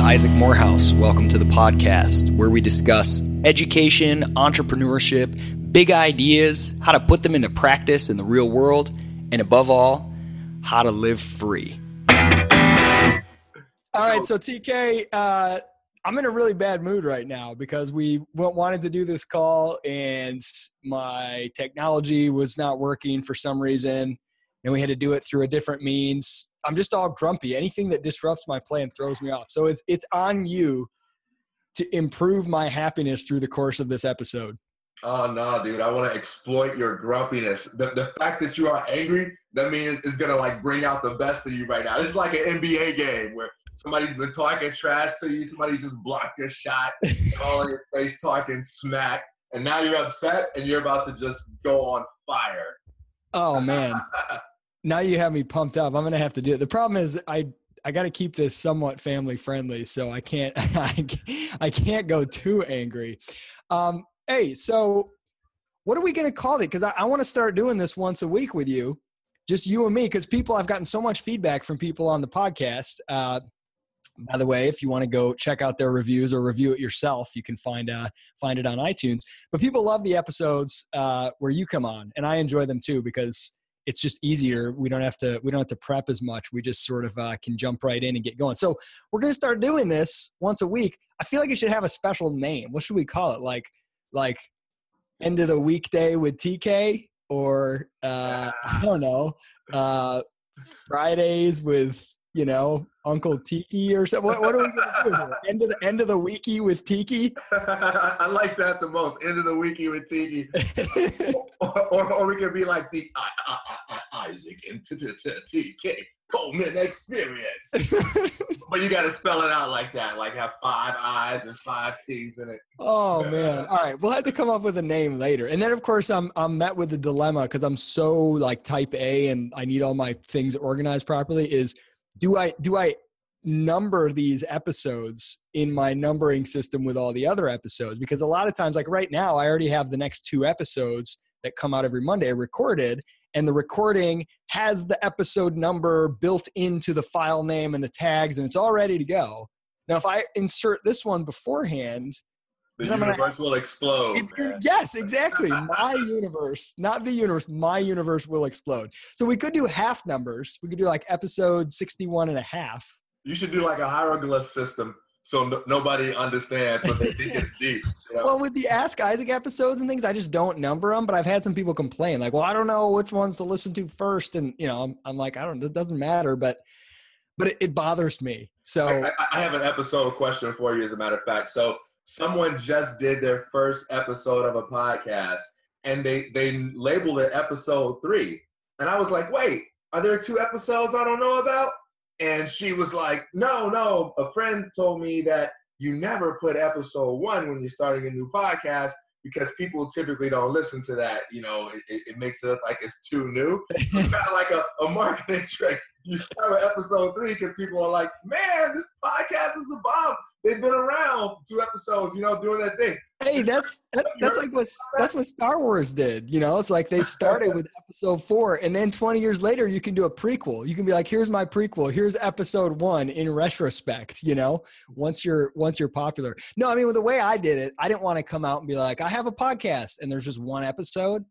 Isaac Morehouse. Welcome to the podcast where we discuss education, entrepreneurship, big ideas, how to put them into practice in the real world, and above all, how to live free. All right, so TK, uh, I'm in a really bad mood right now because we wanted to do this call and my technology was not working for some reason, and we had to do it through a different means. I'm just all grumpy. Anything that disrupts my plan throws me off. So it's it's on you to improve my happiness through the course of this episode. Oh no, dude! I want to exploit your grumpiness. The the fact that you are angry, that means is gonna like bring out the best of you right now. This is like an NBA game where somebody's been talking trash to you, somebody just blocked your shot, all in your face talking smack, and now you're upset and you're about to just go on fire. Oh man. now you have me pumped up. I'm gonna have to do it. The problem is I I got to keep this somewhat family friendly, so I can't I can't go too angry. Um, hey, so what are we gonna call it? Because I, I want to start doing this once a week with you, just you and me. Because people, I've gotten so much feedback from people on the podcast. Uh, by the way, if you want to go check out their reviews or review it yourself, you can find uh, find it on iTunes. But people love the episodes uh, where you come on, and I enjoy them too because it's just easier. We don't have to we don't have to prep as much. We just sort of uh, can jump right in and get going. So we're gonna start doing this once a week. I feel like it should have a special name. What should we call it? Like like end of the weekday with TK or uh, I don't know uh, Fridays with you know Uncle Tiki or something. What, what are we gonna do? End of the end of the wiki with Tiki. I like that the most. End of the wiki with Tiki. or, or, or, we could be like the I, I, I, Isaac and TK Coleman experience. but you got to spell it out like that, like have five I's and five T's in it. Oh man! All right, we'll have to come up with a name later. And then of course I'm I'm met with the dilemma because I'm so like type A and I need all my things organized properly. Is do I do I number these episodes in my numbering system with all the other episodes because a lot of times like right now I already have the next two episodes that come out every Monday recorded and the recording has the episode number built into the file name and the tags and it's all ready to go. Now if I insert this one beforehand the universe gonna, will explode. It's gonna, yes, exactly. my universe, not the universe, my universe will explode. So we could do half numbers. We could do like episode 61 and a half. You should do like a hieroglyph system so no, nobody understands, but they think it's deep. You know? Well, with the Ask Isaac episodes and things, I just don't number them. But I've had some people complain, like, "Well, I don't know which ones to listen to first. and you know, I'm, I'm like, I don't. It doesn't matter, but but it, it bothers me. So I, I, have an episode question for you, as a matter of fact. So someone just did their first episode of a podcast and they they labeled it episode three and i was like wait are there two episodes i don't know about and she was like no no a friend told me that you never put episode one when you're starting a new podcast because people typically don't listen to that. You know, it, it makes it like it's too new. it's of like a, a marketing trick you start with episode three because people are like, man, this podcast is a bomb. They've been around two episodes, you know, doing that thing. Hey, that's that, that's like what that's what Star Wars did. You know, it's like they started with episode four, and then 20 years later, you can do a prequel. You can be like, here's my prequel. Here's episode one in retrospect. You know, once you're once you're popular. No, I mean, with the way I did it, I didn't want to come out and be like, I have a podcast, and there's just one episode.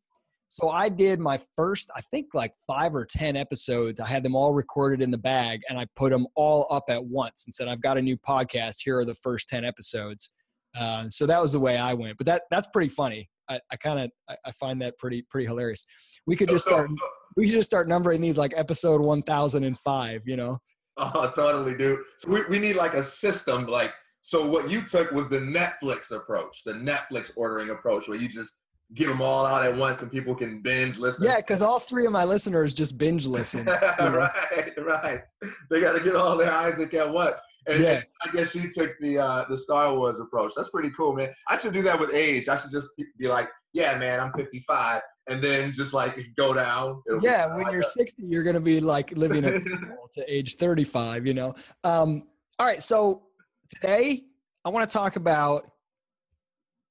So I did my first, I think like five or 10 episodes. I had them all recorded in the bag and I put them all up at once and said, I've got a new podcast. Here are the first 10 episodes. Uh, so that was the way I went. But that that's pretty funny. I, I kind of I, I, find that pretty pretty hilarious. We could just start we could just start numbering these like episode 1005, you know? Oh, totally, dude. So we, we need like a system like so what you took was the Netflix approach, the Netflix ordering approach, where you just give them all out at once and people can binge listen. Yeah, because all three of my listeners just binge listen. right, right. They got to get all their Isaac at once. And, yeah. And I guess she took the uh, the Star Wars approach. That's pretty cool, man. I should do that with age. I should just be like, yeah, man, I'm 55, and then just like go down. Yeah, when you're 60, you're gonna be like living to age 35. You know. Um, all right, so today I want to talk about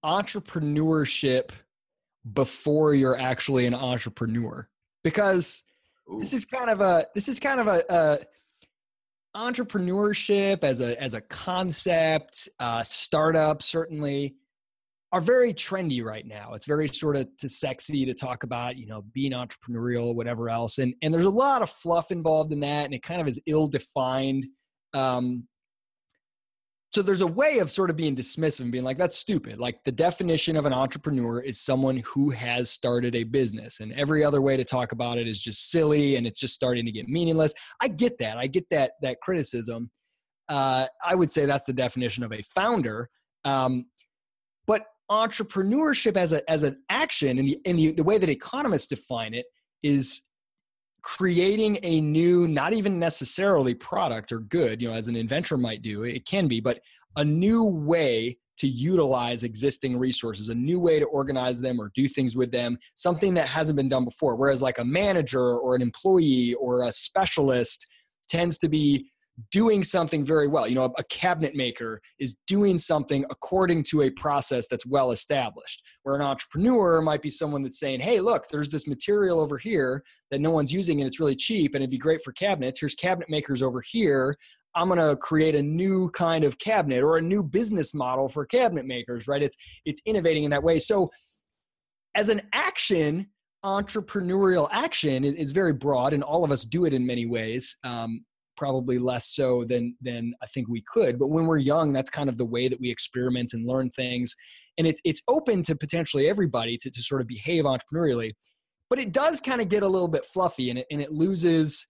entrepreneurship before you're actually an entrepreneur because Ooh. this is kind of a this is kind of a, a entrepreneurship as a as a concept, uh, startup certainly are very trendy right now. It's very sort of too sexy to talk about, you know, being entrepreneurial, whatever else, and and there's a lot of fluff involved in that, and it kind of is ill defined. Um, so there's a way of sort of being dismissive and being like that's stupid. Like the definition of an entrepreneur is someone who has started a business and every other way to talk about it is just silly and it's just starting to get meaningless. I get that. I get that that criticism. Uh, i would say that's the definition of a founder. Um, but entrepreneurship as a as an action in the in the, the way that economists define it is creating a new not even necessarily product or good you know as an inventor might do it can be but a new way to utilize existing resources a new way to organize them or do things with them something that hasn't been done before. Whereas like a manager or an employee or a specialist tends to be doing something very well. You know, a, cabinet maker is doing something according to a process that's well established. Where an entrepreneur might be someone that's saying, hey, look, there's this material over here that no one's using and it's really cheap and it'd be great for cabinets. Here's cabinet makers over here. I'm going to create a new kind of cabinet or a new business model for cabinet makers, right? It's it's innovating in that way. So as an action, entrepreneurial action is, very broad and all of us do it in many ways um, probably less so than than I think we could. But when we're young, that's kind of the way that we experiment and learn things. And it's it's open to potentially everybody to, to sort of behave entrepreneurially. But it does kind of get a little bit fluffy and it and it loses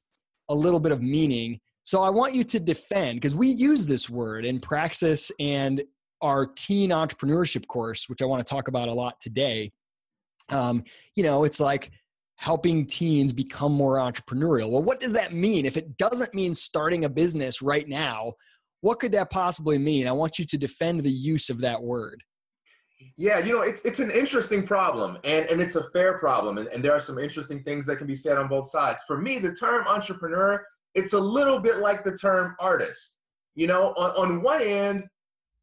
a little bit of meaning. So I want you to defend because we use this word in praxis and our teen entrepreneurship course, which I want to talk about a lot today. Um, you know, it's like helping teens become more entrepreneurial. Well, what does that mean? If it doesn't mean starting a business right now, what could that possibly mean? I want you to defend the use of that word. Yeah, you know, it's it's an interesting problem and, and it's a fair problem. And, and there are some interesting things that can be said on both sides. For me, the term entrepreneur, it's a little bit like the term artist. You know, on, on one end,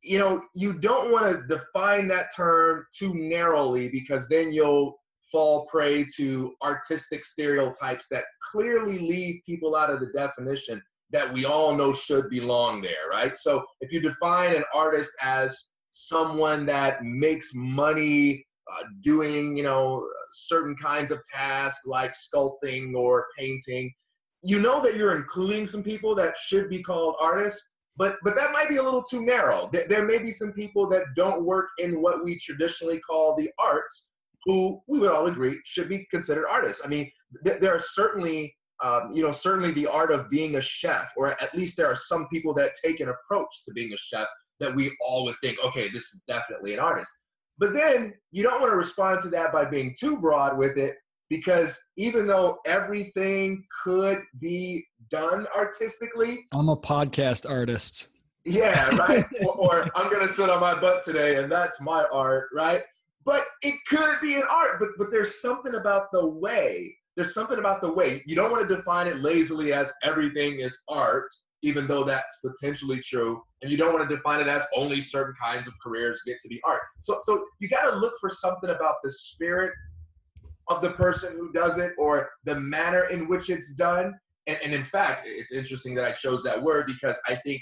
you know, you don't want to define that term too narrowly because then you'll fall prey to artistic stereotypes that clearly leave people out of the definition that we all know should belong there, right? So if you define an artist as someone that makes money uh, doing, you know, certain kinds of tasks like sculpting or painting, you know that you're including some people that should be called artists, but but that might be a little too narrow. There, there may be some people that don't work in what we traditionally call the arts, who we would all agree should be considered artists. I mean, th- there are certainly, um, you know, certainly the art of being a chef, or at least there are some people that take an approach to being a chef that we all would think, okay, this is definitely an artist. But then you don't want to respond to that by being too broad with it, because even though everything could be done artistically, I'm a podcast artist. Yeah, right. or, or I'm gonna sit on my butt today, and that's my art, right? But it could be an art but but there's something about the way there's something about the way. You don't want to define it lazily as everything is art even though that's potentially true and you don't want to define it as only certain kinds of careers get to be art. So so you got to look for something about the spirit of the person who does it or the manner in which it's done. And, and in fact it's interesting that i chose that word because i think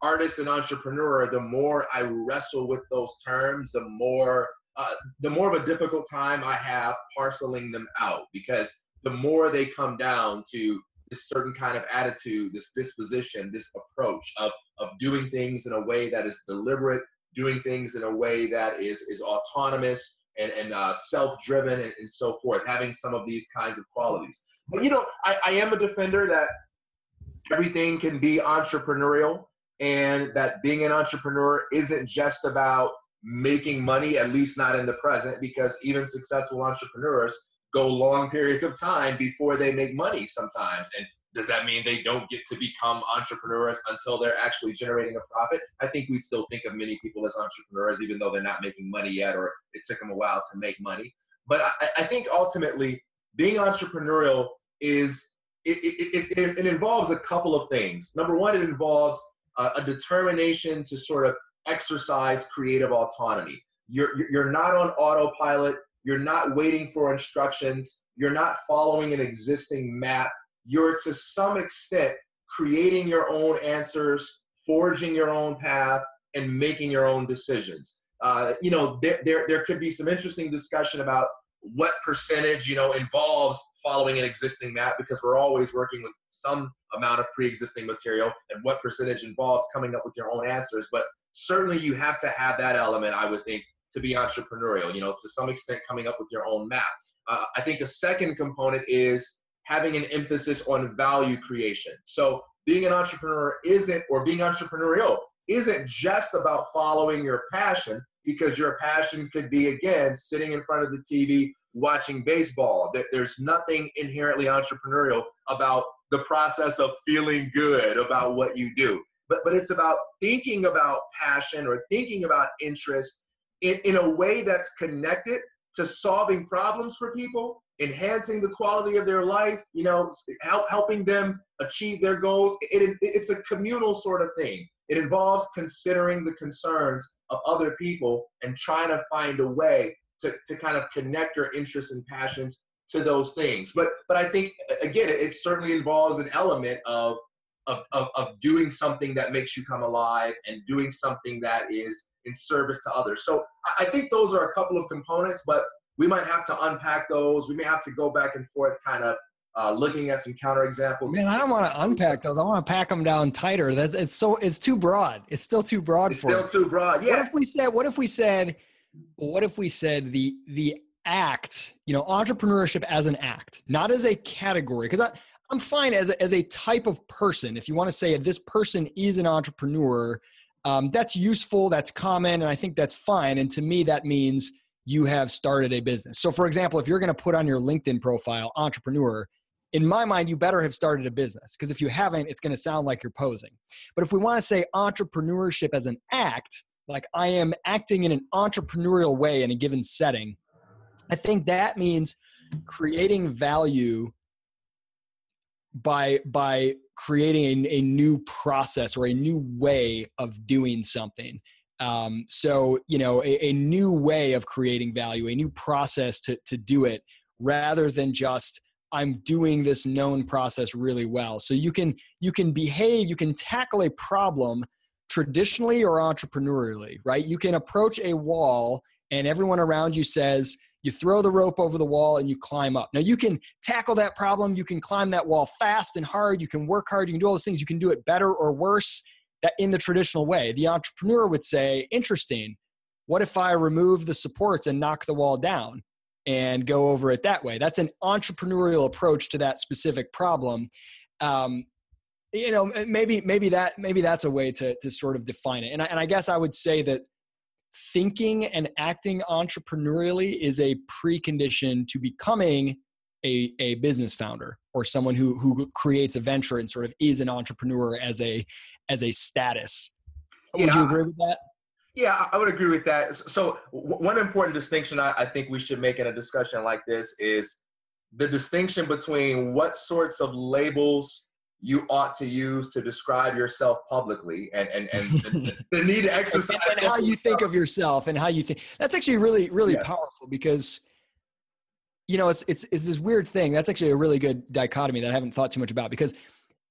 artist and entrepreneur the more i wrestle with those terms the more uh, the more of a difficult time I have parceling them out because the more they come down to this certain kind of attitude, this disposition, this approach of, of doing things in a way that is deliberate, doing things in a way that is, is autonomous and, and uh, self-driven and, and so forth, having some of these kinds of qualities. But you know, I, I am a defender that everything can be entrepreneurial and that being an entrepreneur isn't just about making money, at least not in the present, because even successful entrepreneurs go long periods of time before they make money sometimes. And does that mean they don't get to become entrepreneurs until they're actually generating a profit? I think we still think of many people as entrepreneurs, even though they're not making money yet, or it took them a while to make money. But I, I think ultimately, being entrepreneurial is it, it, it, it, involves a couple of things. Number one, it involves uh, a determination to sort of exercise creative autonomy. You're, you're not on autopilot. You're not waiting for instructions. You're not following an existing map. You're to some extent creating your own answers, forging your own path, and making your own decisions. Uh, you know, there, there, there could be some interesting discussion about what percentage, you know, involves following an existing map because we're always working with some amount of pre-existing material and what percentage involves coming up with your own answers. But certainly you have to have that element, I would think, to be entrepreneurial, you know, to some extent coming up with your own map. Uh, I think a second component is having an emphasis on value creation. So being an entrepreneur isn't, or being entrepreneurial isn't just about following your passion, because your passion could be, again, sitting in front of the TV watching baseball. that There's nothing inherently entrepreneurial about the process of feeling good about what you do. But, but it's about thinking about passion or thinking about interest in, in a way that's connected to solving problems for people, enhancing the quality of their life, you know, help, helping them achieve their goals. It, it, it's a communal sort of thing. It involves considering the concerns of other people and trying to find a way to, to kind of connect your interests and passions to those things. But but I think again, it, certainly involves an element of, of, of of doing something that makes you come alive and doing something that is in service to others. So I think those are a couple of components, but we might have to unpack those. We may have to go back and forth, kind of uh, looking at some counterexamples. Man, I don't want to unpack those. I want to pack them down tighter. That it's so it's too broad. It's still too broad it's for still too broad. Yeah. What if we said? What if we said? What if we said the the act? You know, entrepreneurship as an act, not as a category. Because I'm fine as a, as a type of person. If you want to say this person is an entrepreneur, um, that's useful. That's common, and I think that's fine. And to me, that means you have started a business. So, for example, if you're going to put on your LinkedIn profile entrepreneur, in my mind, you better have started a business because if you haven't, it's going to sound like you're posing. But if we want to say entrepreneurship as an act, like I am acting in an entrepreneurial way in a given setting, I think that means creating value by by creating a, a new process or a new way of doing something um, so you know a, a, new way of creating value a new process to, to do it rather than just I'm doing this known process really well. So you can you can behave, you can tackle a problem traditionally or entrepreneurially, right? You can approach a wall and everyone around you says you throw the rope over the wall and you climb up. Now you can tackle that problem, you can climb that wall fast and hard, you can work hard, you can do all those things, you can do it better or worse that in the traditional way. The entrepreneur would say, "Interesting. What if I remove the supports and knock the wall down?" and go over it that way. That's an entrepreneurial approach to that specific problem. Um, you know, maybe maybe that maybe that's a way to to sort of define it. And I, and I guess I would say that thinking and acting entrepreneurially is a precondition to becoming a, a business founder or someone who who creates a venture and sort of is an entrepreneur as a as a status. Yeah. Would you agree with that? Yeah, I would agree with that. So, one important distinction I, I think we should make in a discussion like this is the distinction between what sorts of labels you ought to use to describe yourself publicly and and, and the, the need to exercise and, and how you think of yourself and how you think that's actually really really yeah. powerful because you know it's it's it's this weird thing that's actually a really good dichotomy that i haven't thought too much about because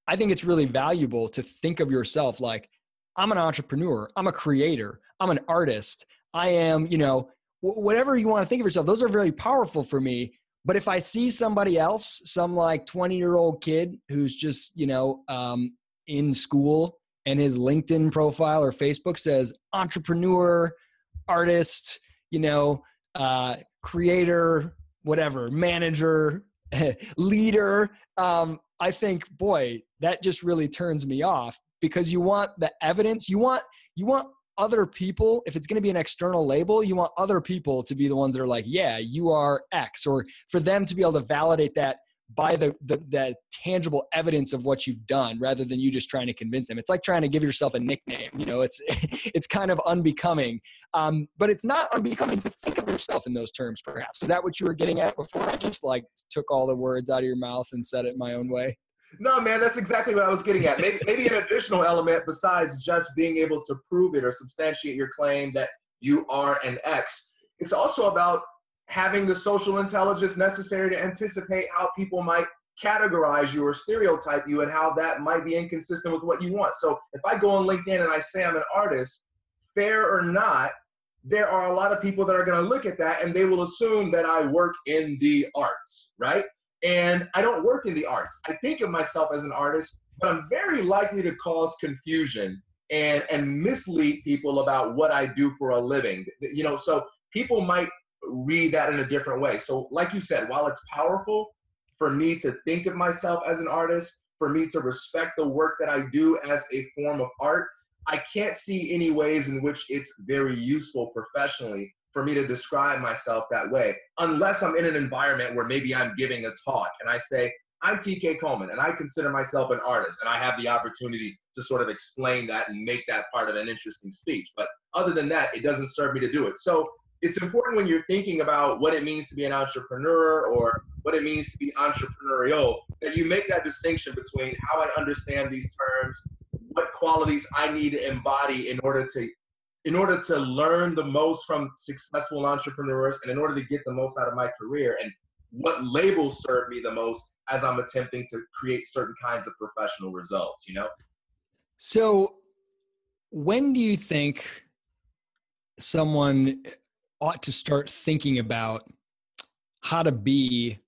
i think it's really valuable to think of yourself like i'm an entrepreneur i'm a creator I'm an artist. I am, you know, whatever you want to think of yourself. Those are very powerful for me. But if I see somebody else, some like 20 year old kid who's just, you know, um, in school and his LinkedIn profile or Facebook says entrepreneur, artist, you know, uh, creator, whatever, manager, leader, um, I think, boy, that just really turns me off because you want the evidence. You want you want other people, if it's going to be an external label, you want other people to be the ones that are like, yeah, you are X, or for them to be able to validate that by the, the, the tangible evidence of what you've done rather than you just trying to convince them. It's like trying to give yourself a nickname you know it's it's kind of unbecoming. Um, but it's not unbecoming to think of yourself in those terms perhaps. Is that what you were getting at before? I just like took all the words out of your mouth and said it my own way no, man, that's exactly what I was getting at. Maybe, maybe an additional element besides just being able to prove it or substantiate your claim that you are an X. It's also about having the social intelligence necessary to anticipate how people might categorize you or stereotype you and how that might be inconsistent with what you want. So if I go on LinkedIn and I say I'm an artist, fair or not, there are a lot of people that are going to look at that and they will assume that I work in the arts, right? And I don't work in the arts. I think of myself as an artist, but I'm very likely to cause confusion and and mislead people about what I do for a living. You know, so people might read that in a different way. So like you said, while it's powerful for me to think of myself as an artist, for me to respect the work that I do as a form of art, I can't see any ways in which it's very useful professionally for me to describe myself that way, unless I'm in an environment where maybe I'm giving a talk and I say, I'm TK Coleman and I consider myself an artist and I have the opportunity to sort of explain that and make that part of an interesting speech. But other than that, it doesn't serve me to do it. So it's important when you're thinking about what it means to be an entrepreneur or what it means to be entrepreneurial that you make that distinction between how I understand these terms, what qualities I need to embody in order to in order to learn the most from successful entrepreneurs and in order to get the most out of my career and what labels serve me the most as I'm attempting to create certain kinds of professional results, you know? So when do you think someone ought to start thinking about how to be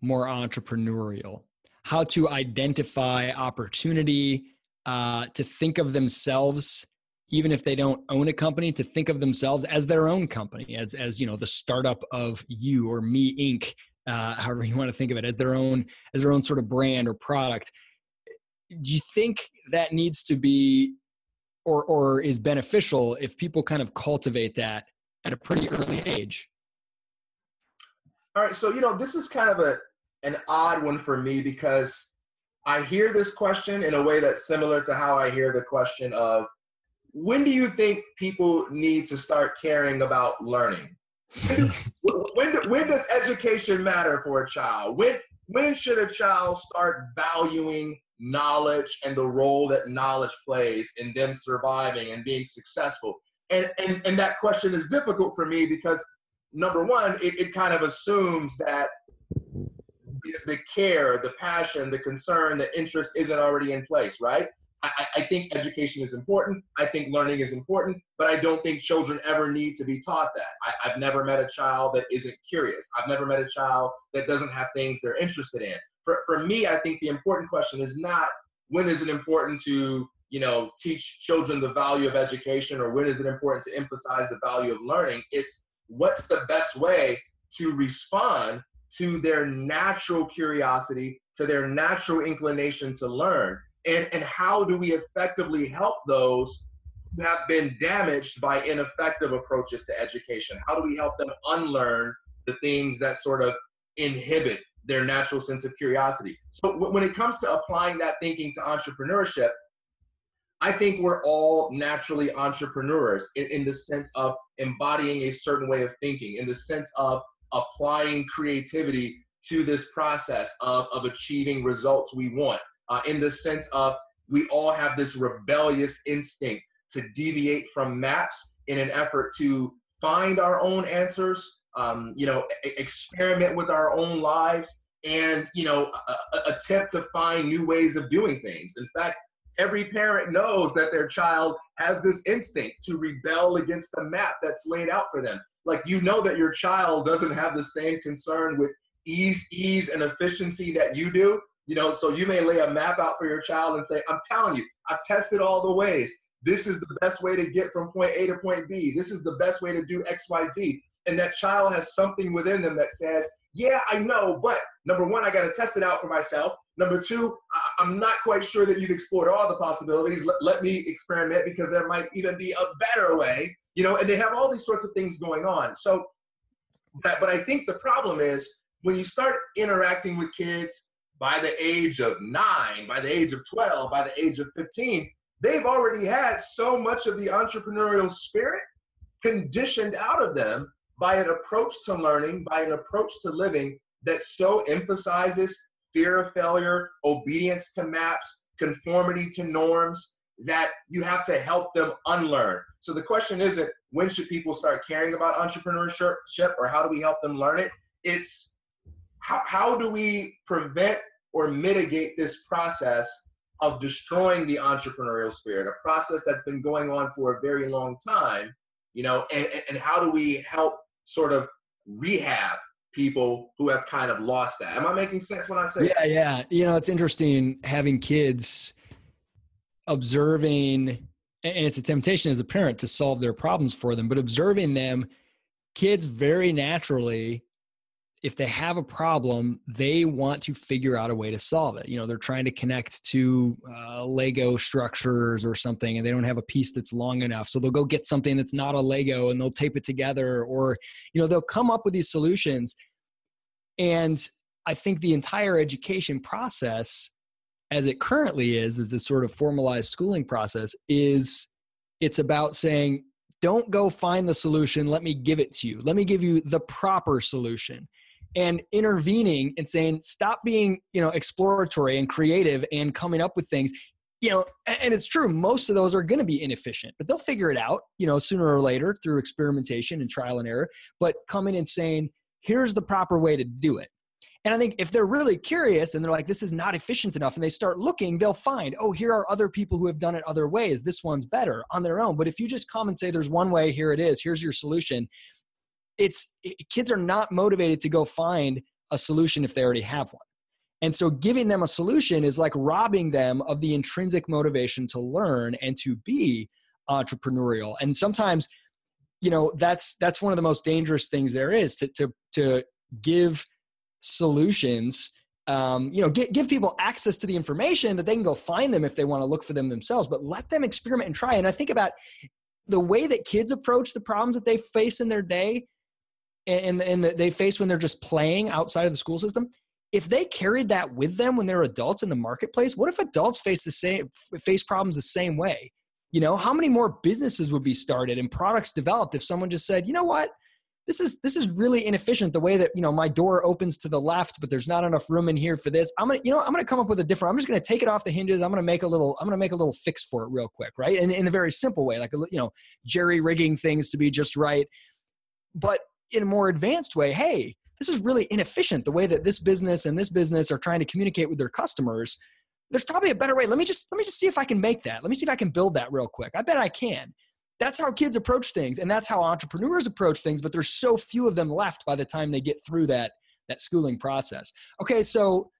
more entrepreneurial, how to identify opportunity, uh, to think of themselves even if they don't own a company to think of themselves as their own company as as you know the startup of you or me inc. uh, however you want to think of it as their own as their own sort of brand or product. Do you think that needs to be or or is beneficial if people kind of cultivate that at a pretty early age? All right so you know this is kind of a an odd one for me because I hear this question in a way that's similar to how I hear the question of when do you think people need to start caring about learning? when, when does education matter for a child? When, when should a child start valuing knowledge and the role that knowledge plays in them surviving and being successful? And, and, and that question is difficult for me because number one, it, it kind of assumes that the care, the passion, the concern, the interest isn't already in place, right? I, I, think education is important. I think learning is important, but I don't think children ever need to be taught that. I, have never met a child that isn't curious. I've never met a child that doesn't have things they're interested in. For, for me, I think the important question is not when is it important to you know teach children the value of education or when is it important to emphasize the value of learning. It's what's the best way to respond to their natural curiosity, to their natural inclination to learn. And, and how do we effectively help those who have been damaged by ineffective approaches to education? How do we help them unlearn the things that sort of inhibit their natural sense of curiosity? So when it comes to applying that thinking to entrepreneurship, I think we're all naturally entrepreneurs in, in the sense of embodying a certain way of thinking, in the sense of applying creativity to this process of, of achieving results we want uh, in the sense of we all have this rebellious instinct to deviate from maps in an effort to find our own answers um, you know experiment with our own lives and you know attempt to find new ways of doing things. In fact every parent knows that their child has this instinct to rebel against the map that's laid out for them. Like you know that your child doesn't have the same concern with ease ease and efficiency that you do you know so you may lay a map out for your child and say i'm telling you i've tested all the ways. This is the best way to get from point a to point b. This is the best way to do xyz and that child has something within them that says yeah i know but number one i got to test it out for myself. Number two I- am not quite sure that you've explored all the possibilities. Let, let me experiment because there might even be a better way you know, and they have all these sorts of things going on. So, but, but I think the problem is when you start interacting with kids by the age of nine, by the age of 12, by the age of 15, they've already had so much of the entrepreneurial spirit conditioned out of them by an approach to learning, by an approach to living that so emphasizes fear of failure, obedience to maps, conformity to norms, that you have to help them unlearn. So the question isn't when should people start caring about entrepreneurship or how do we help them learn it? It's how, how do we prevent or mitigate this process of destroying the entrepreneurial spirit, a process that's been going on for a very long time, you know, and, and how do we help sort of rehab people who have kind of lost that? Am I making sense when I say Yeah, yeah. You know, it's interesting having kids observing and it's a temptation as a parent to solve their problems for them, but observing them, kids very naturally if they have a problem, they want to figure out a way to solve it. You know, they're trying to connect to uh, Lego structures or something, and they don't have a piece that's long enough. So they'll go get something that's not a Lego and they'll tape it together, or, you know, they'll come up with these solutions. And I think the entire education process, as it currently is, as a sort of formalized schooling process, is it's about saying, don't go find the solution. Let me give it to you. Let me give you the proper solution and intervening and saying stop being you know exploratory and creative and coming up with things. You know and it's true most of those are going to be inefficient but they'll figure it out you know sooner or later through experimentation and trial and error but coming and saying here's the proper way to do it. And i think if they're really curious and they're like this is not efficient enough and they start looking they'll find oh here are other people who have done it other ways. This one's better on their own. But if you just come and say there's one way here it is. Here's your solution it's kids are not motivated to go find a solution if they already have one. And so giving them a solution is like robbing them of the intrinsic motivation to learn and to be entrepreneurial. And sometimes, you know, that's that's one of the most dangerous things there is to to to give solutions um, you know, give, give people access to the information that they can go find them if they want to look for them themselves, but let them experiment and try. And I think about the way that kids approach the problems that they face in their day and, and they face when they're just playing outside of the school system if they carried that with them when they're adults in the marketplace what if adults face the same face problems the same way? You know how many more businesses would be started and products developed if someone just said you know what? This is this is really inefficient the way that you know my door opens to the left but there's not enough room in here for this. I'm gonna you know i'm gonna come up with a different i'm just gonna take it off the hinges. I'm gonna make a little i'm gonna make a little fix for it real quick right? And in a very simple way like you know jerry rigging things to be just right. But in a more advanced way hey this is really inefficient the way that this business and this business are trying to communicate with their customers. There's probably a better way. Let me just let me just see if i can make that. Let me see if i can build that real quick. I bet i can. That's how kids approach things and that's how entrepreneurs approach things but there's so few of them left by the time they get through that that schooling process. Okay so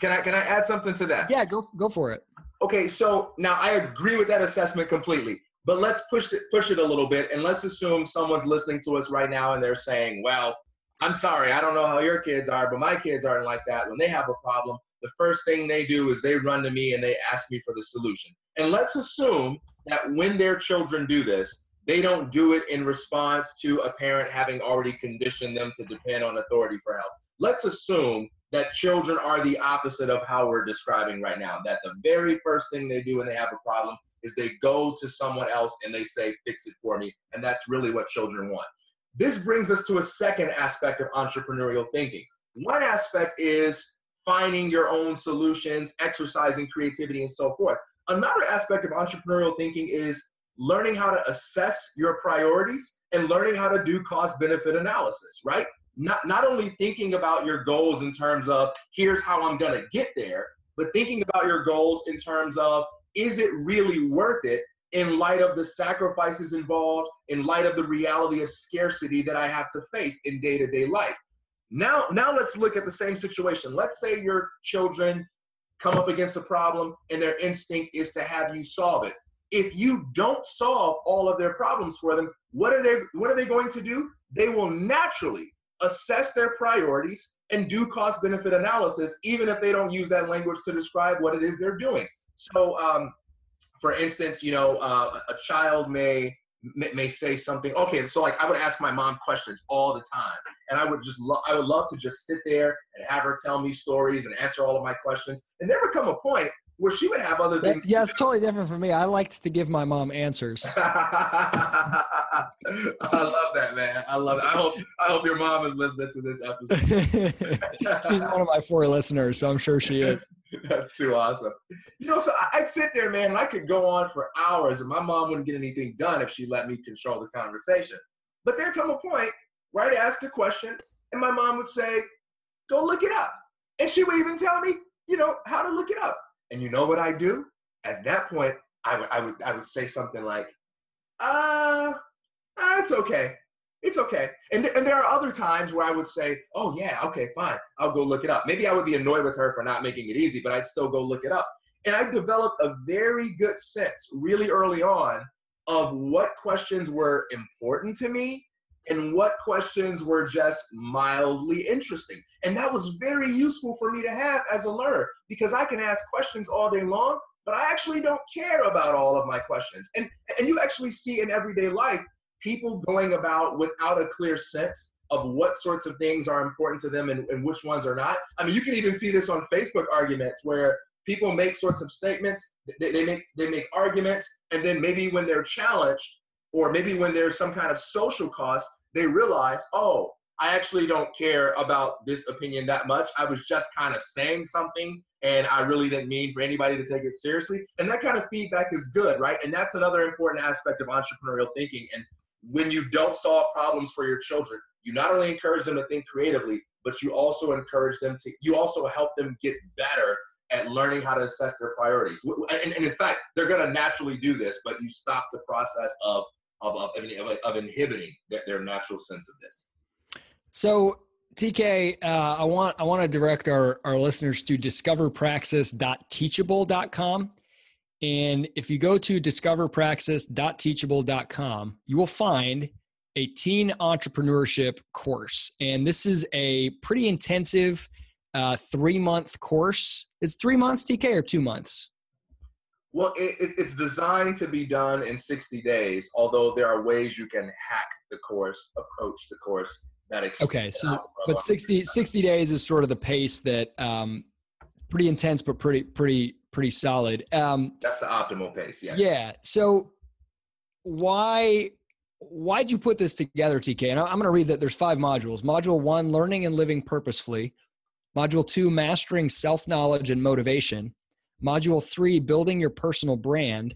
can i can i add something to that? Yeah go go for it. Okay so now i agree with that assessment completely but let's push it push it a little bit and let's assume someone's listening to us right now and they're saying, "Well, I'm sorry, I don't know how your kids are, but my kids aren't like that. When they have a problem, the first thing they do is they run to me and they ask me for the solution." And let's assume that when their children do this, they don't do it in response to a parent having already conditioned them to depend on authority for help. Let's assume that children are the opposite of how we're describing right now. That the very first thing they do when they have a problem is they go to someone else and they say, fix it for me. And that's really what children want. This brings us to a second aspect of entrepreneurial thinking. One aspect is finding your own solutions, exercising creativity, and so forth. Another aspect of entrepreneurial thinking is learning how to assess your priorities and learning how to do cost benefit analysis, right? Not, not only thinking about your goals in terms of here's how I'm to get there, but thinking about your goals in terms of is it really worth it in light of the sacrifices involved, in light of the reality of scarcity that I have to face in day to day life? Now, now let's look at the same situation. Let's say your children come up against a problem and their instinct is to have you solve it. If you don't solve all of their problems for them, what are they what are they going to do? They will naturally assess their priorities and do cost benefit analysis even if they don't use that language to describe what it is they're doing. So, um, for instance, you know, uh, a child may may say something. Okay, so like I would ask my mom questions all the time, and I would just lo- I would love to just sit there and have her tell me stories and answer all of my questions. And there would come a point where she would have other things. yeah, it's totally different for me. I liked to give my mom answers. I love that, man. I love it. I hope I hope your mom is listening to this episode. She's one of my four listeners, so I'm sure she is. That's too awesome. You know, so I, would sit there, man, and I could go on for hours, and my mom wouldn't get anything done if she let me control the conversation. But there come a point where I'd ask a question, and my mom would say, go look it up. And she would even tell me, you know, how to look it up. And you know what I do? At that point, I would I would I would say something like, uh, uh it's okay. It's okay. And, th- and there are other times where I would say, oh yeah, okay, fine. I'll go look it up. Maybe I would be annoyed with her for not making it easy, but I'd still go look it up. And I developed a very good sense really early on of what questions were important to me and what questions were just mildly interesting. And that was very useful for me to have as a learner because I can ask questions all day long, but I actually don't care about all of my questions. And, and you actually see in everyday life people going about without a clear sense of what sorts of things are important to them and, and which ones are not. I mean, you can even see this on Facebook arguments where people make sorts of statements, they, they make they make arguments, and then maybe when they're challenged, or maybe when there's some kind of social cost, they realize, oh, I actually don't care about this opinion that much. I was just kind of saying something and I really didn't mean for anybody to take it seriously. And that kind of feedback is good, right? And that's another important aspect of entrepreneurial thinking. And when you don't solve problems for your children, you not only encourage them to think creatively, but you also encourage them to, you also help them get better at learning how to assess their priorities. And, and in fact, they're going to naturally do this, but you stop the process of, of, of, of, inhibiting their, their natural sense of this. So TK, uh, I want I want to direct our, our listeners to discoverpraxis.teachable.com. And if you go to discoverpraxis.teachable.com, you will find a teen entrepreneurship course. And this is a pretty intensive uh, three month course. Is three months, TK, or two months? Well, it, it, it's designed to be done in 60 days, although there are ways you can hack the course, approach the course that Okay, so but 60, 60 days is sort of the pace that um, pretty intense, but pretty pretty pretty solid. Um, That's the optimal pace. Yes. Yeah. So why why'd you put this together, TK? And I'm going to read that there's five modules. Module one, learning and living purposefully. Module two, mastering self knowledge and motivation. Module three, building your personal brand.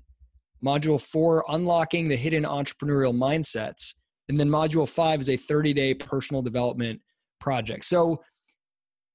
Module four, unlocking the hidden entrepreneurial mindsets. And then module five is a 30 day personal development project. So,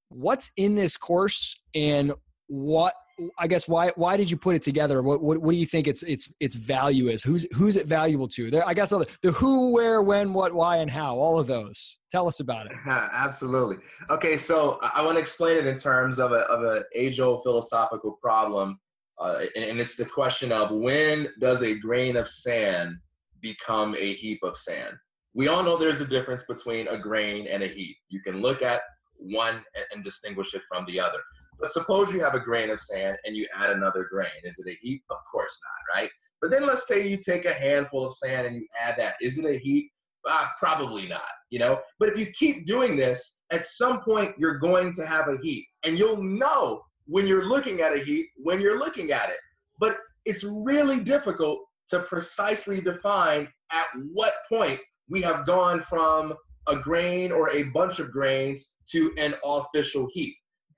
what's in this course and what I guess why why did you put it together? What, what what, do you think its its its value is? Who's who's it valuable to? There, I guess the, the who, where, when, what, why, and how. All of those. Tell us about it. Absolutely. Okay, so I want to explain it in terms of a of an age old philosophical problem, uh, and, and it's the question of when does a grain of sand become a heap of sand? We all know there's a difference between a grain and a heap. You can look at one and, and distinguish it from the other. But suppose you have a grain of sand and you add another grain. Is it a heap? Of course not, right? But then let's say you take a handful of sand and you add that. Is it a heap? Uh, probably not, you know? But if you keep doing this, at some point you're going to have a heap. And you'll know when you're looking at a heap when you're looking at it. But it's really difficult to precisely define at what point we have gone from a grain or a bunch of grains to an official heap.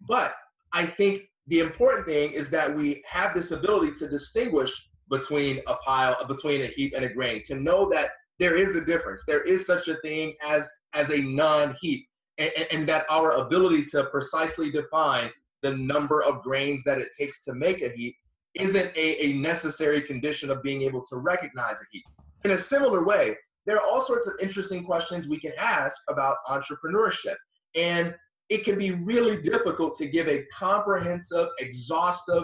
But I think the important thing is that we have this ability to distinguish between a pile, between a heap and a grain, to know that there is a difference. There is such a thing as as a non-heap, and, and that our ability to precisely define the number of grains that it takes to make a heap isn't a, a necessary condition of being able to recognize a heap. In a similar way, there are all sorts of interesting questions we can ask about entrepreneurship. And it can be really difficult to give a comprehensive, exhaustive,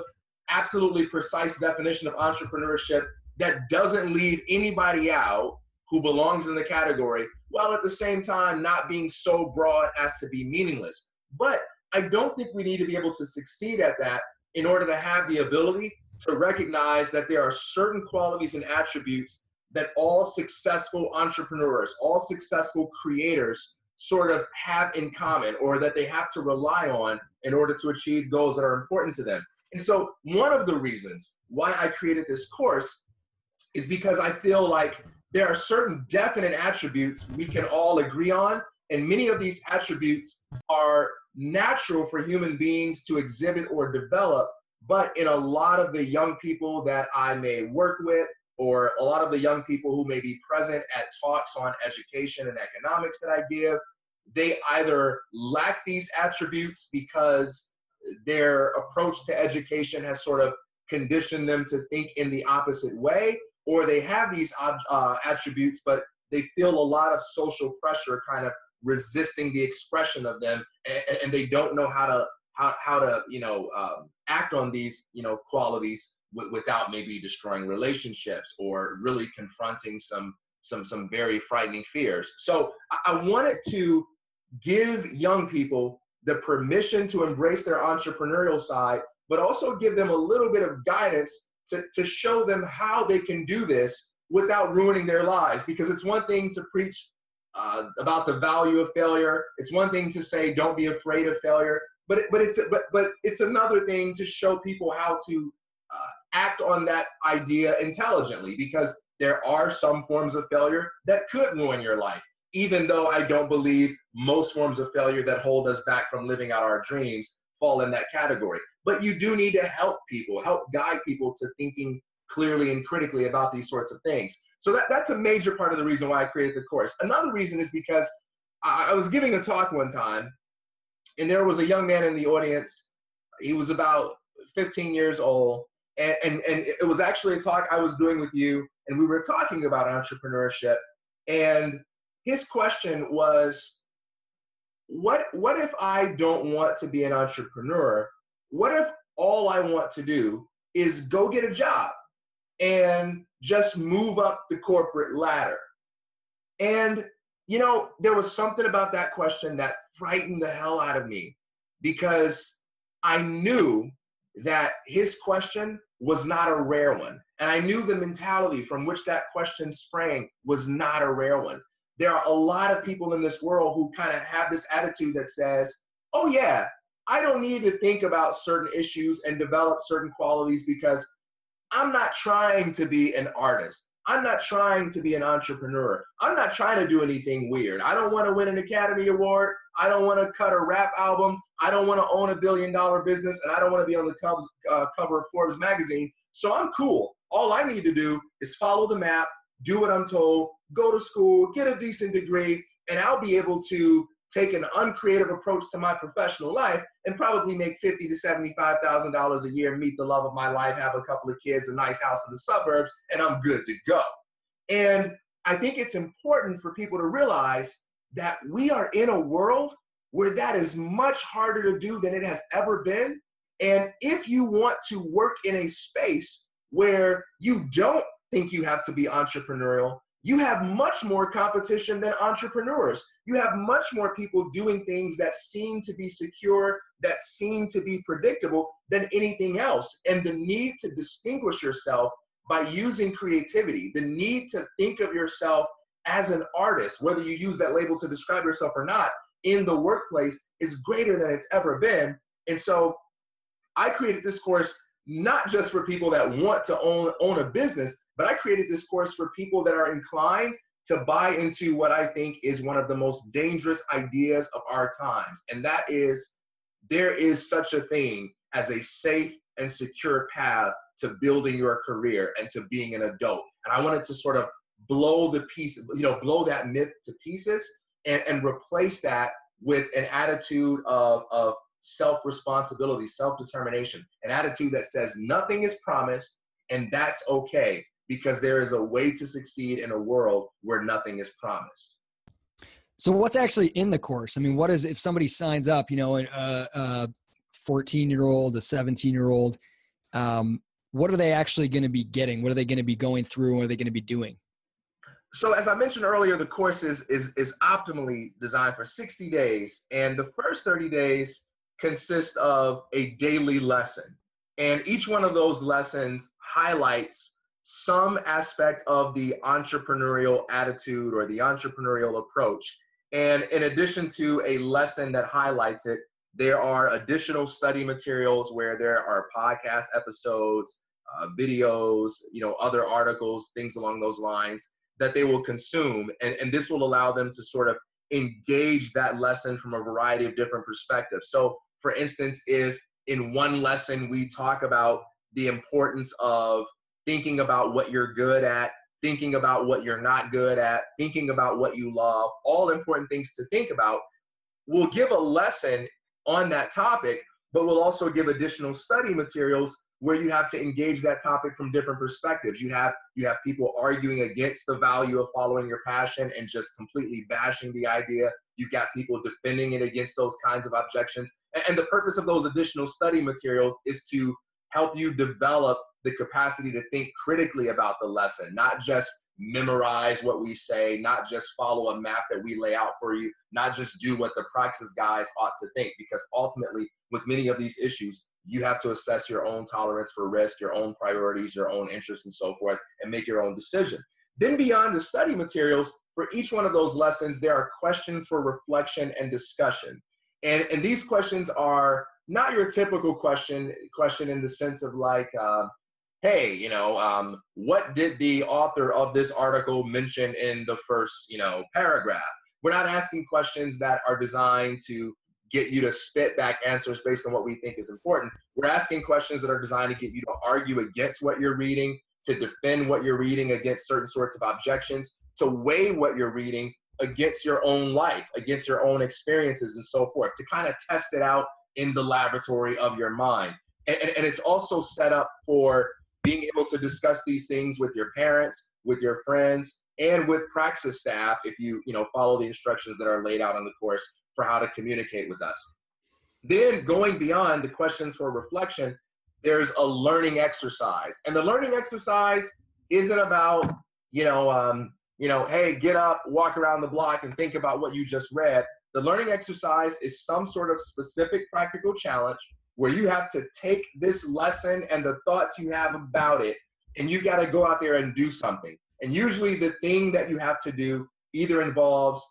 absolutely precise definition of entrepreneurship that doesn't leave anybody out who belongs in the category, while at the same time not being so broad as to be meaningless. But I don't think we need to be able to succeed at that in order to have the ability to recognize that there are certain qualities and attributes that all successful entrepreneurs, all successful creators sort of have in common or that they have to rely on in order to achieve goals that are important to them. And so, one of the reasons why I created this course is because I feel like there are certain definite attributes we can all agree on, and many of these attributes are natural for human beings to exhibit or develop. But in a lot of the young people that I may work with, or a lot of the young people who may be present at talks on education and economics that I give, they either lack these attributes because their approach to education has sort of conditioned them to think in the opposite way, or they have these uh, attributes, but they feel a lot of social pressure kind of resisting the expression of them, and, and they don't know how to how, how to you know um, act on these you know qualities w- without maybe destroying relationships or really confronting some some some very frightening fears. So I, I wanted to give young people the permission to embrace their entrepreneurial side, but also give them a little bit of guidance to, to show them how they can do this without ruining their lives. Because it's one thing to preach uh, about the value of failure. It's one thing to say don't be afraid of failure, but it, but it's but but it's another thing to show people how to act on that idea intelligently. Because there are some forms of failure that could ruin your life even though I don't believe most forms of failure that hold us back from living out our dreams fall in that category. But you do need to help people, help guide people to thinking clearly and critically about these sorts of things. So that, that's a major part of the reason why I created the course. Another reason is because I, I was giving a talk one time, and there was a young man in the audience. He was about 15 years old, and, and, and it was actually a talk I was doing with you, and we were talking about entrepreneurship. And his question was what what if I don't want to be an entrepreneur? What if all I want to do is go get a job and just move up the corporate ladder? And you know, there was something about that question that frightened the hell out of me because I knew that his question was not a rare one. And I knew the mentality from which that question sprang was not a rare one there are a lot of people in this world who kind of have this attitude that says, oh, yeah, I don't need to think about certain issues and develop certain qualities because I'm not trying to be an artist. I'm not trying to be an entrepreneur. I'm not trying to do anything weird. I don't want to win an Academy Award. I don't want to cut a rap album. I don't want to own a billion dollar business. And I don't want to be on the cover, uh, cover of Forbes magazine. So I'm cool. All I need to do is follow the map, do what I'm told, go to school, get a decent degree, and I'll be able to take an uncreative approach to my professional life and probably make fifty to seventy-five thousand dollars a year, meet the love of my life, have a couple of kids, a nice house in the suburbs, and I'm good to go. And I think it's important for people to realize that we are in a world where that is much harder to do than it has ever been. And if you want to work in a space where you don't think you have to be entrepreneurial, you have much more competition than entrepreneurs. You have much more people doing things that seem to be secure, that seem to be predictable than anything else. And the need to distinguish yourself by using creativity, the need to think of yourself as an artist, whether you use that label to describe yourself or not, in the workplace is greater than it's ever been. And so I created this course not just for people that want to own, own a business, but I created this course for people that are inclined to buy into what I think is one of the most dangerous ideas of our times. And that is there is such a thing as a safe and secure path to building your career and to being an adult. And I wanted to sort of blow the piece, you know, blow that myth to pieces and, and replace that with an attitude of, of self responsibility, self determination, an attitude that says nothing is promised and that's okay because there is a way to succeed in a world where nothing is promised. So, what's actually in the course? I mean, what is if somebody signs up, you know, a 14 year old, a 17 year old, um, what are they actually going to be getting? What are they going to be going through? What are they going to be doing? So, as I mentioned earlier, the course is, is, is optimally designed for 60 days. And the first 30 days consist of a daily lesson. And each one of those lessons highlights some aspect of the entrepreneurial attitude or the entrepreneurial approach. And in addition to a lesson that highlights it, there are additional study materials where there are podcast episodes, uh, videos, you know, other articles, things along those lines that they will consume. And, and this will allow them to sort of engage that lesson from a variety of different perspectives. So for instance, if in one lesson we talk about the importance of thinking about what you're good at, thinking about what you're not good at, thinking about what you love, all important things to think about. We'll give a lesson on that topic, but we'll also give additional study materials where you have to engage that topic from different perspectives. You have you have people arguing against the value of following your passion and just completely bashing the idea. You've got people defending it against those kinds of objections. And the purpose of those additional study materials is to help you develop the capacity to think critically about the lesson, not just memorize what we say, not just follow a map that we lay out for you, not just do what the praxis guys ought to think. Because ultimately, with many of these issues, you have to assess your own tolerance for risk, your own priorities, your own interests, and so forth, and make your own decision. Then, beyond the study materials, for each one of those lessons, there are questions for reflection and discussion. And, and these questions are not your typical question, question in the sense of like, uh, hey, you know, um, what did the author of this article mention in the first, you know, paragraph? We're not asking questions that are designed to get you to spit back answers based on what we think is important. We're asking questions that are designed to get you to argue against what you're reading, to defend what you're reading against certain sorts of objections, to weigh what you're reading against your own life, against your own experiences, and so forth, to kind of test it out in the laboratory of your mind. And, and, and it's also set up for being able to discuss these things with your parents, with your friends, and with praxis staff if you you know follow the instructions that are laid out on the course for how to communicate with us. Then going beyond the questions for reflection, there's a learning exercise, and the learning exercise isn't about you know um, you know hey get up, walk around the block, and think about what you just read. The learning exercise is some sort of specific practical challenge where you have to take this lesson and the thoughts you have about it, and you got to go out there and do something. And usually, the thing that you have to do either involves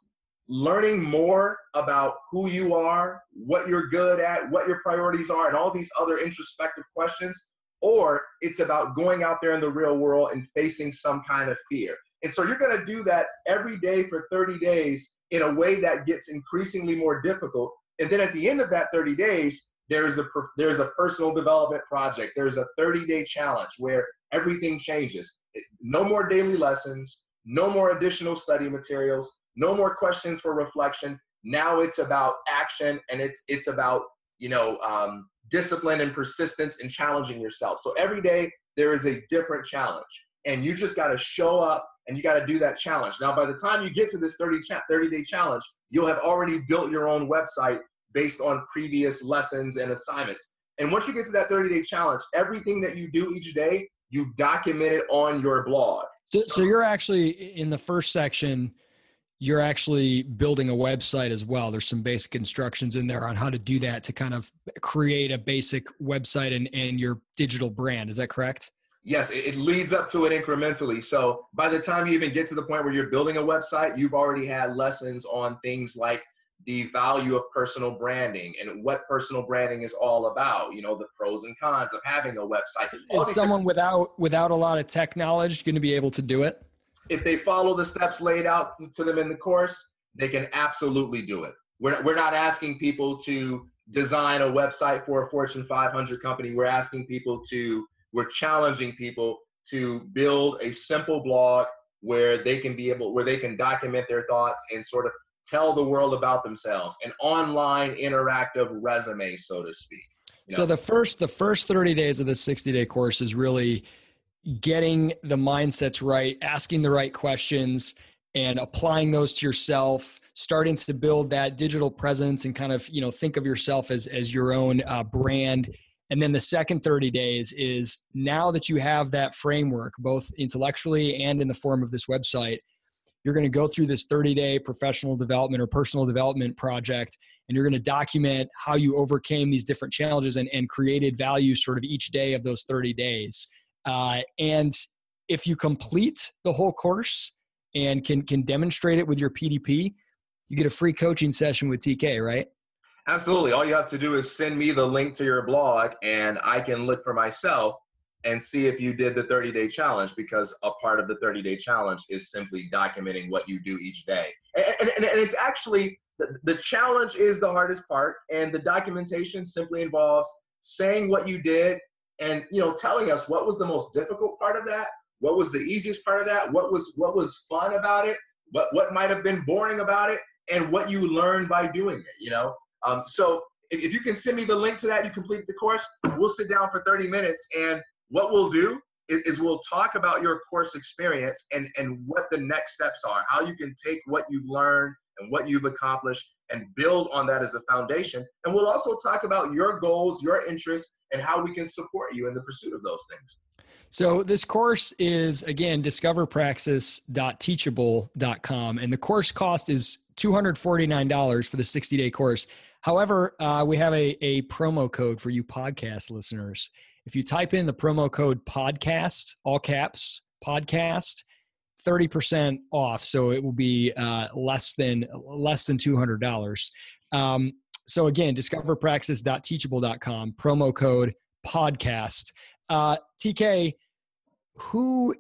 learning more about who you are, what you're good at, what your priorities are, and all these other introspective questions, or it's about going out there in the real world and facing some kind of fear. And so you're going to do that every day for 30 days in a way that gets increasingly more difficult. And then at the end of that 30 days, there's a there's a personal development project. There's a 30 day challenge where everything changes. No more daily lessons, no more additional study materials, no more questions for reflection. Now it's about action and it's it's about you know um, discipline and persistence and challenging yourself. So every day there is a different challenge, and you just got to show up and you got to do that challenge. Now, by the time you get to this 30, 30 day challenge, you'll have already built your own website based on previous lessons and assignments. And once you get to that 30 day challenge, everything that you do each day, you document it on your blog. So, so you're actually in the first section, you're actually building a website as well. There's some basic instructions in there on how to do that to kind of create a basic website and, and your digital brand. Is that correct? Yes, it, it leads up to it incrementally. So by the time you even get to the point where you're building a website, you've already had lessons on things like the value of personal branding and what personal branding is all about you know the pros and cons of having a website. Is someone without without a lot of tech knowledge going to be able to do it? If they follow the steps laid out to them in the course they can absolutely do it. We're, we're not asking people to design a website for a fortune 500 company. We're asking people to we're challenging people to build a simple blog where they can be able where they can document their thoughts and sort of tell the world about themselves an online interactive resume so to speak you know? so the first the first 30 days of the 60 day course is really getting the mindsets right asking the right questions and applying those to yourself starting to build that digital presence and kind of you know think of yourself as as your own uh, brand and then the second 30 days is now that you have that framework both intellectually and in the form of this website you're going to go through this 30 day professional development or personal development project and you're going to document how you overcame these different challenges and, and created value sort of each day of those 30 days. Uh, and if you complete the whole course and can can demonstrate it with your pdp you get a free coaching session with tk right absolutely all you have to do is send me the link to your blog and i can look for myself and see if you did the 30 day challenge because a part of the 30 day challenge is simply documenting what you do each day. And, and, and it's actually the, the challenge is the hardest part, and the documentation simply involves saying what you did and you know telling us what was the most difficult part of that what was the easiest part of that, what was what was fun about it, what what might have been boring about it, and what you learned by doing it. You know, um, so if, if you can send me the link to that, you complete the course. We'll sit down for 30 minutes, and what we'll do is, is we'll talk about your course experience and and what the next steps are, how you can take what you've learned and what you've accomplished and build on that as a foundation. And we'll also talk about your goals, your interests, and how we can support you in the pursuit of those things. So this course is again discoverpraxis.teachable.com and the course cost is $249 for the 60-day course. However, uh, we have a, a promo code for you podcast listeners. If you type in the promo code podcast, all caps, podcast, 30% off. So it will be uh, less than less than $200. Um, so again, discoverpraxis.teachable.com, promo code podcast. Uh, TK, who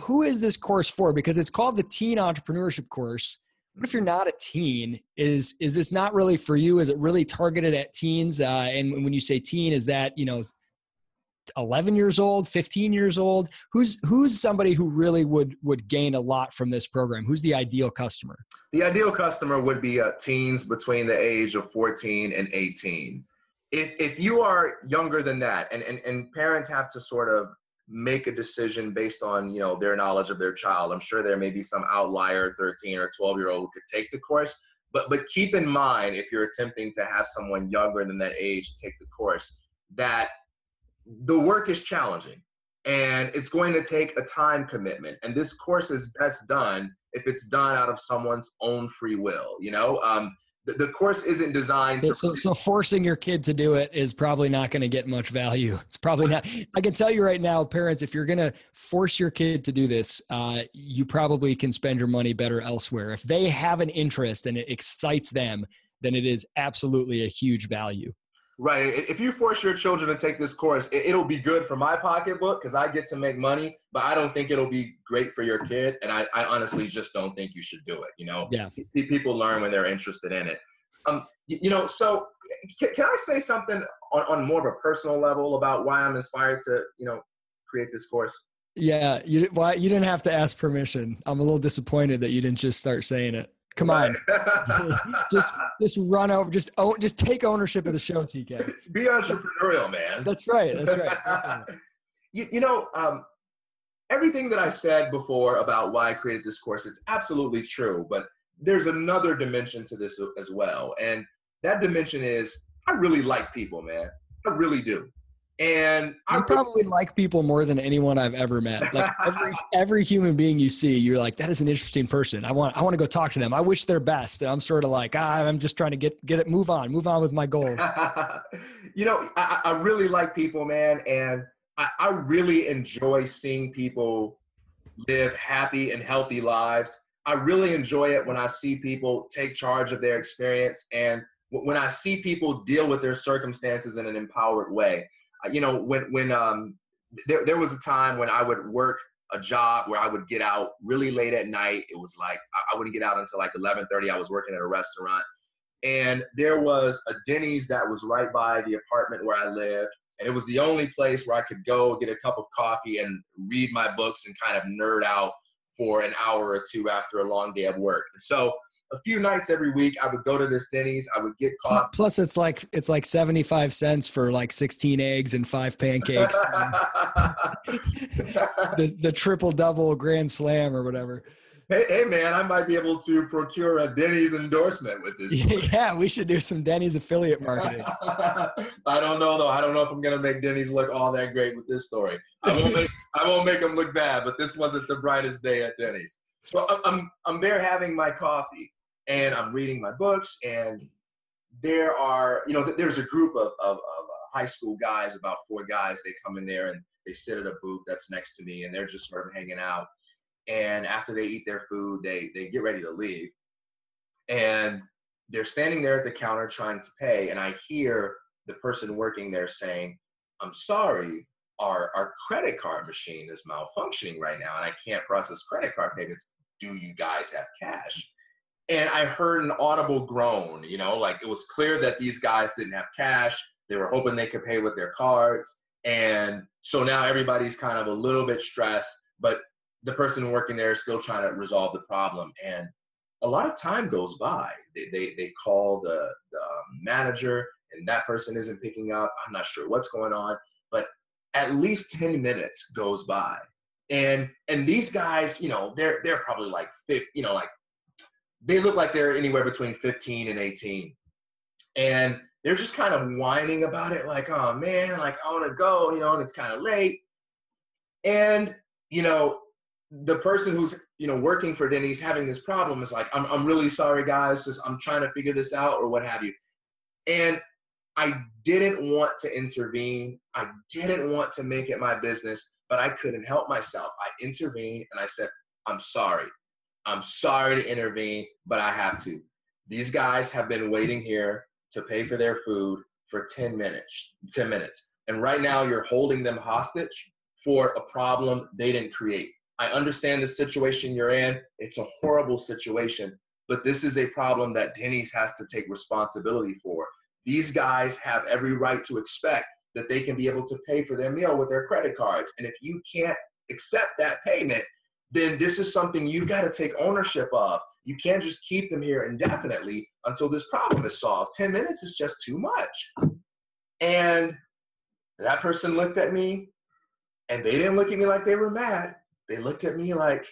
who is this course for? Because it's called the Teen Entrepreneurship Course. What if you're not a teen? Is is this not really for you? Is it really targeted at teens? Uh, and when you say teen, is that you know 11 years old 15 years old who's who's somebody who really would would gain a lot from this program who's the ideal customer the ideal customer would be uh, teens between the age of 14 and 18 if, if you are younger than that and, and and parents have to sort of make a decision based on you know their knowledge of their child. I'm sure there may be some outlier 13 or 12 year old who could take the course but but keep in mind if you're attempting to have someone younger than that age take the course that the work is challenging and it's going to take a time commitment and this course is best done if it's done out of someone's own free will you know? Um, the, the course isn't designed so, to so, so forcing your kid to do it is probably not going to get much value. It's probably not i can tell you right now parents if you're going to force your kid to do this uh, you probably can spend your money better elsewhere. If they have an interest and it excites them then it is absolutely a huge value Right. If you force your children to take this course, it'll be good for my pocketbook because I get to make money, but I don't think it'll be great for your kid. And I, I honestly just don't think you should do it. You know, yeah. people learn when they're interested in it. Um, you know, so can, can I say something on, on more of a personal level about why I'm inspired to, you know, create this course? Yeah, you well, you didn't have to ask permission. I'm a little disappointed that you didn't just start saying it. Come on, just just run over, just oh, just take ownership of the show, TK. Be entrepreneurial, man. That's right. That's right. you, you know, um, everything that I said before about why I created this course, it's absolutely true. But there's another dimension to this as well, and that dimension is I really like people, man. I really do. And I probably like people more than anyone I've ever met. Like every every human being you see, you're like, that is an interesting person. I want I want to go talk to them. I wish their best. And I'm sort of like, ah, I'm just trying to get get it, move on, move on with my goals. you know, I, I really like people, man, and I, I really enjoy seeing people live happy and healthy lives. I really enjoy it when I see people take charge of their experience and when I see people deal with their circumstances in an empowered way you know, when when um, there there was a time when I would work a job where I would get out really late at night. It was like I wouldn't get out until like 11:30. I was working at a restaurant, and there was a Denny's that was right by the apartment where I lived, and it was the only place where I could go get a cup of coffee and read my books and kind of nerd out for an hour or two after a long day of work. So a few nights every week i would go to this denny's i would get caught. plus it's like it's like 75 cents for like 16 eggs and five pancakes. The, the triple double grand slam or whatever. Hey, hey man i might be able to procure a denny's endorsement with this yeah we should do some denny's affiliate marketing. I don't know though. I don't know if i'm going to make denny's look all that great with this story. I won't make i won't make them look bad but this wasn't the brightest day at denny's. So I'm I'm there having my coffee, and I'm reading my books, and there are, you know, there's a group of, of, of uh, high school guys, about four guys. They come in there and they sit at a booth that's next to me, and they're just sort of hanging out. And after they eat their food, they they get ready to leave, and they're standing there at the counter trying to pay, and I hear the person working there saying, "I'm sorry, our our credit card machine is malfunctioning right now, and I can't process credit card payments. Do you guys have cash?" And I heard an audible groan. You know, like it was clear that these guys didn't have cash. They were hoping they could pay with their cards, and so now everybody's kind of a little bit stressed. but the person working there is still trying to resolve the problem. And a lot of time goes by. They, they, they call the, the um, manager and that person isn't picking up. I'm not sure what's going on, but at least 10 minutes goes by. And and these guys, you know, they're they're probably like 50, you know, like they look like they're anywhere between 15 and 18. And they're just kind of whining about it, like, oh man, like I want to go, you know, and it's kind of late. And, you know, the person who's, you know, working for Denny's having this problem is like, I'm, I'm really sorry, guys, just I'm trying to figure this out or what have you. And I didn't want to intervene. I didn't want to make it my business, but I couldn't help myself. I intervened and I said, I'm sorry. I'm sorry to intervene, but I have to. These guys have been waiting here to pay for their food for 10 minutes. 10 minutes. And right now you're holding them hostage for a problem they didn't create. I understand the situation you're in. It's a horrible situation, but this is a problem that Denny's has to take responsibility for. These guys have every right to expect that they can be able to pay for their meal with their credit cards. And if you can't accept that payment, then this is something you've got to take ownership of. You can't just keep them here indefinitely until this problem is solved. 10 minutes is just too much. And that person looked at me and they didn't look at me like they were mad. They looked at me like,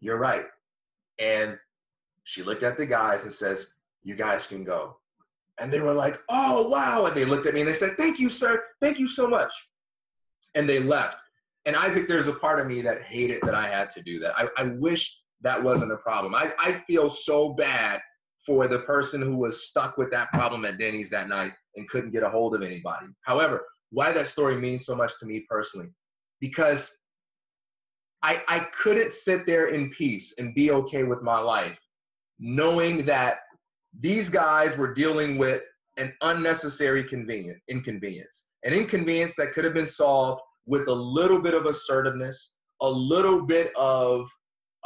you're right. And she looked at the guys and says, you guys can go. And they were like, oh, wow. And they looked at me and they said, thank you, sir. Thank you so much. And they left. And Isaac, there's a part of me that hated that I had to do that. I, I wish that wasn't a problem. I, I feel so bad for the person who was stuck with that problem at Denny's that night and couldn't get a hold of anybody. However, why that story means so much to me personally, because I, I couldn't sit there in peace and be okay with my life knowing that these guys were dealing with an unnecessary convenience, inconvenience, an inconvenience that could have been solved with a little bit of assertiveness, a little bit of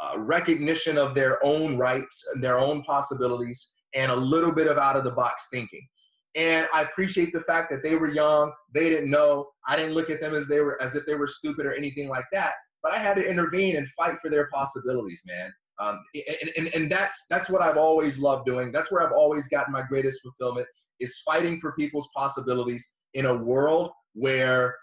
uh, recognition of their own rights and their own possibilities, and a little bit of out of the box thinking. And I appreciate the fact that they were young, they didn't know. I didn't look at them as they were as if they were stupid or anything like that. But I had to intervene and fight for their possibilities, man. Um, and, and, and that's that's what I've always loved doing. That's where I've always gotten my greatest fulfillment is fighting for people's possibilities in a world where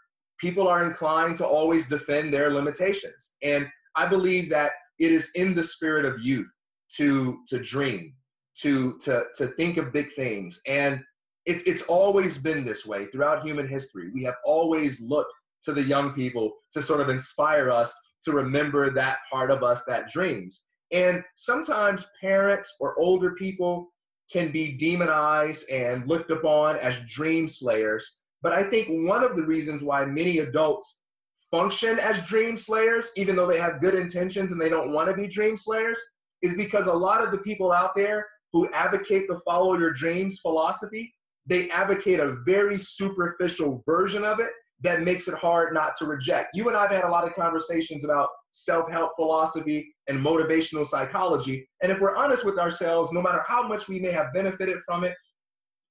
people are inclined to always defend their limitations. And I believe that it is in the spirit of youth to to dream, to to to think of big things. And it's it's always been this way throughout human history. We have always looked to the young people to sort of inspire us to remember that part of us that dreams. And sometimes parents or older people can be demonized and looked upon as dream slayers. But I think one of the reasons why many adults function as dream slayers, even though they have good intentions and they don't want to be dream slayers, is because a lot of the people out there who advocate the follow your dreams philosophy, they advocate a very superficial version of it that makes it hard not to reject. You and I have had a lot of conversations about self help philosophy and motivational psychology. And if we're honest with ourselves, no matter how much we may have benefited from it,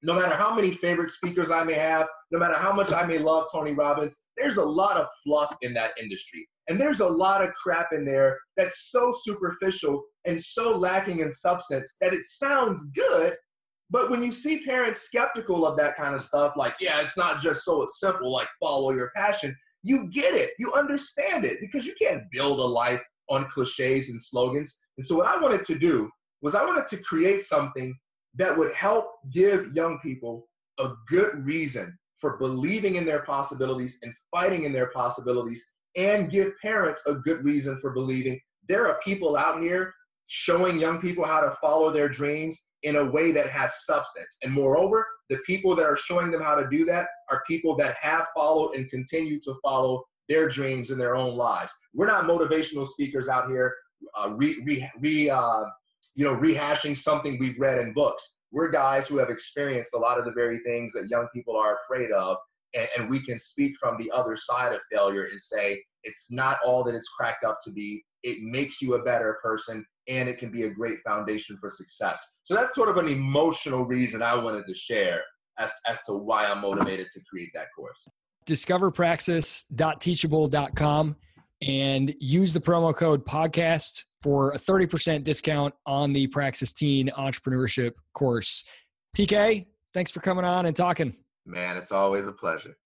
no matter how many favorite speakers I may have, no matter how much I may love Tony Robbins, there's a lot of fluff in that industry. And there's a lot of crap in there that's so superficial and so lacking in substance that it sounds good. But when you see parents skeptical of that kind of stuff, like, yeah, it's not just so simple, like follow your passion, you get it. You understand it because you can't build a life on cliches and slogans. And so, what I wanted to do was I wanted to create something that would help give young people a good reason for believing in their possibilities and fighting in their possibilities and give parents a good reason for believing there are people out here showing young people how to follow their dreams in a way that has substance. And moreover, the people that are showing them how to do that are people that have followed and continue to follow their dreams in their own lives. We're not motivational speakers out here uh, re, re, re uh, you know, rehashing something we've read in books. We're guys who have experienced a lot of the very things that young people are afraid of, and, and we can speak from the other side of failure and say it's not all that it's cracked up to be. It makes you a better person, and it can be a great foundation for success. So that's sort of an emotional reason I wanted to share as, as to why I'm motivated to create that course. Discoverpraxis.teachable.com and use the promo code podcast for a 30% discount on the Praxis Teen Entrepreneurship course. TK, thanks for coming on and talking. Man, it's always a pleasure.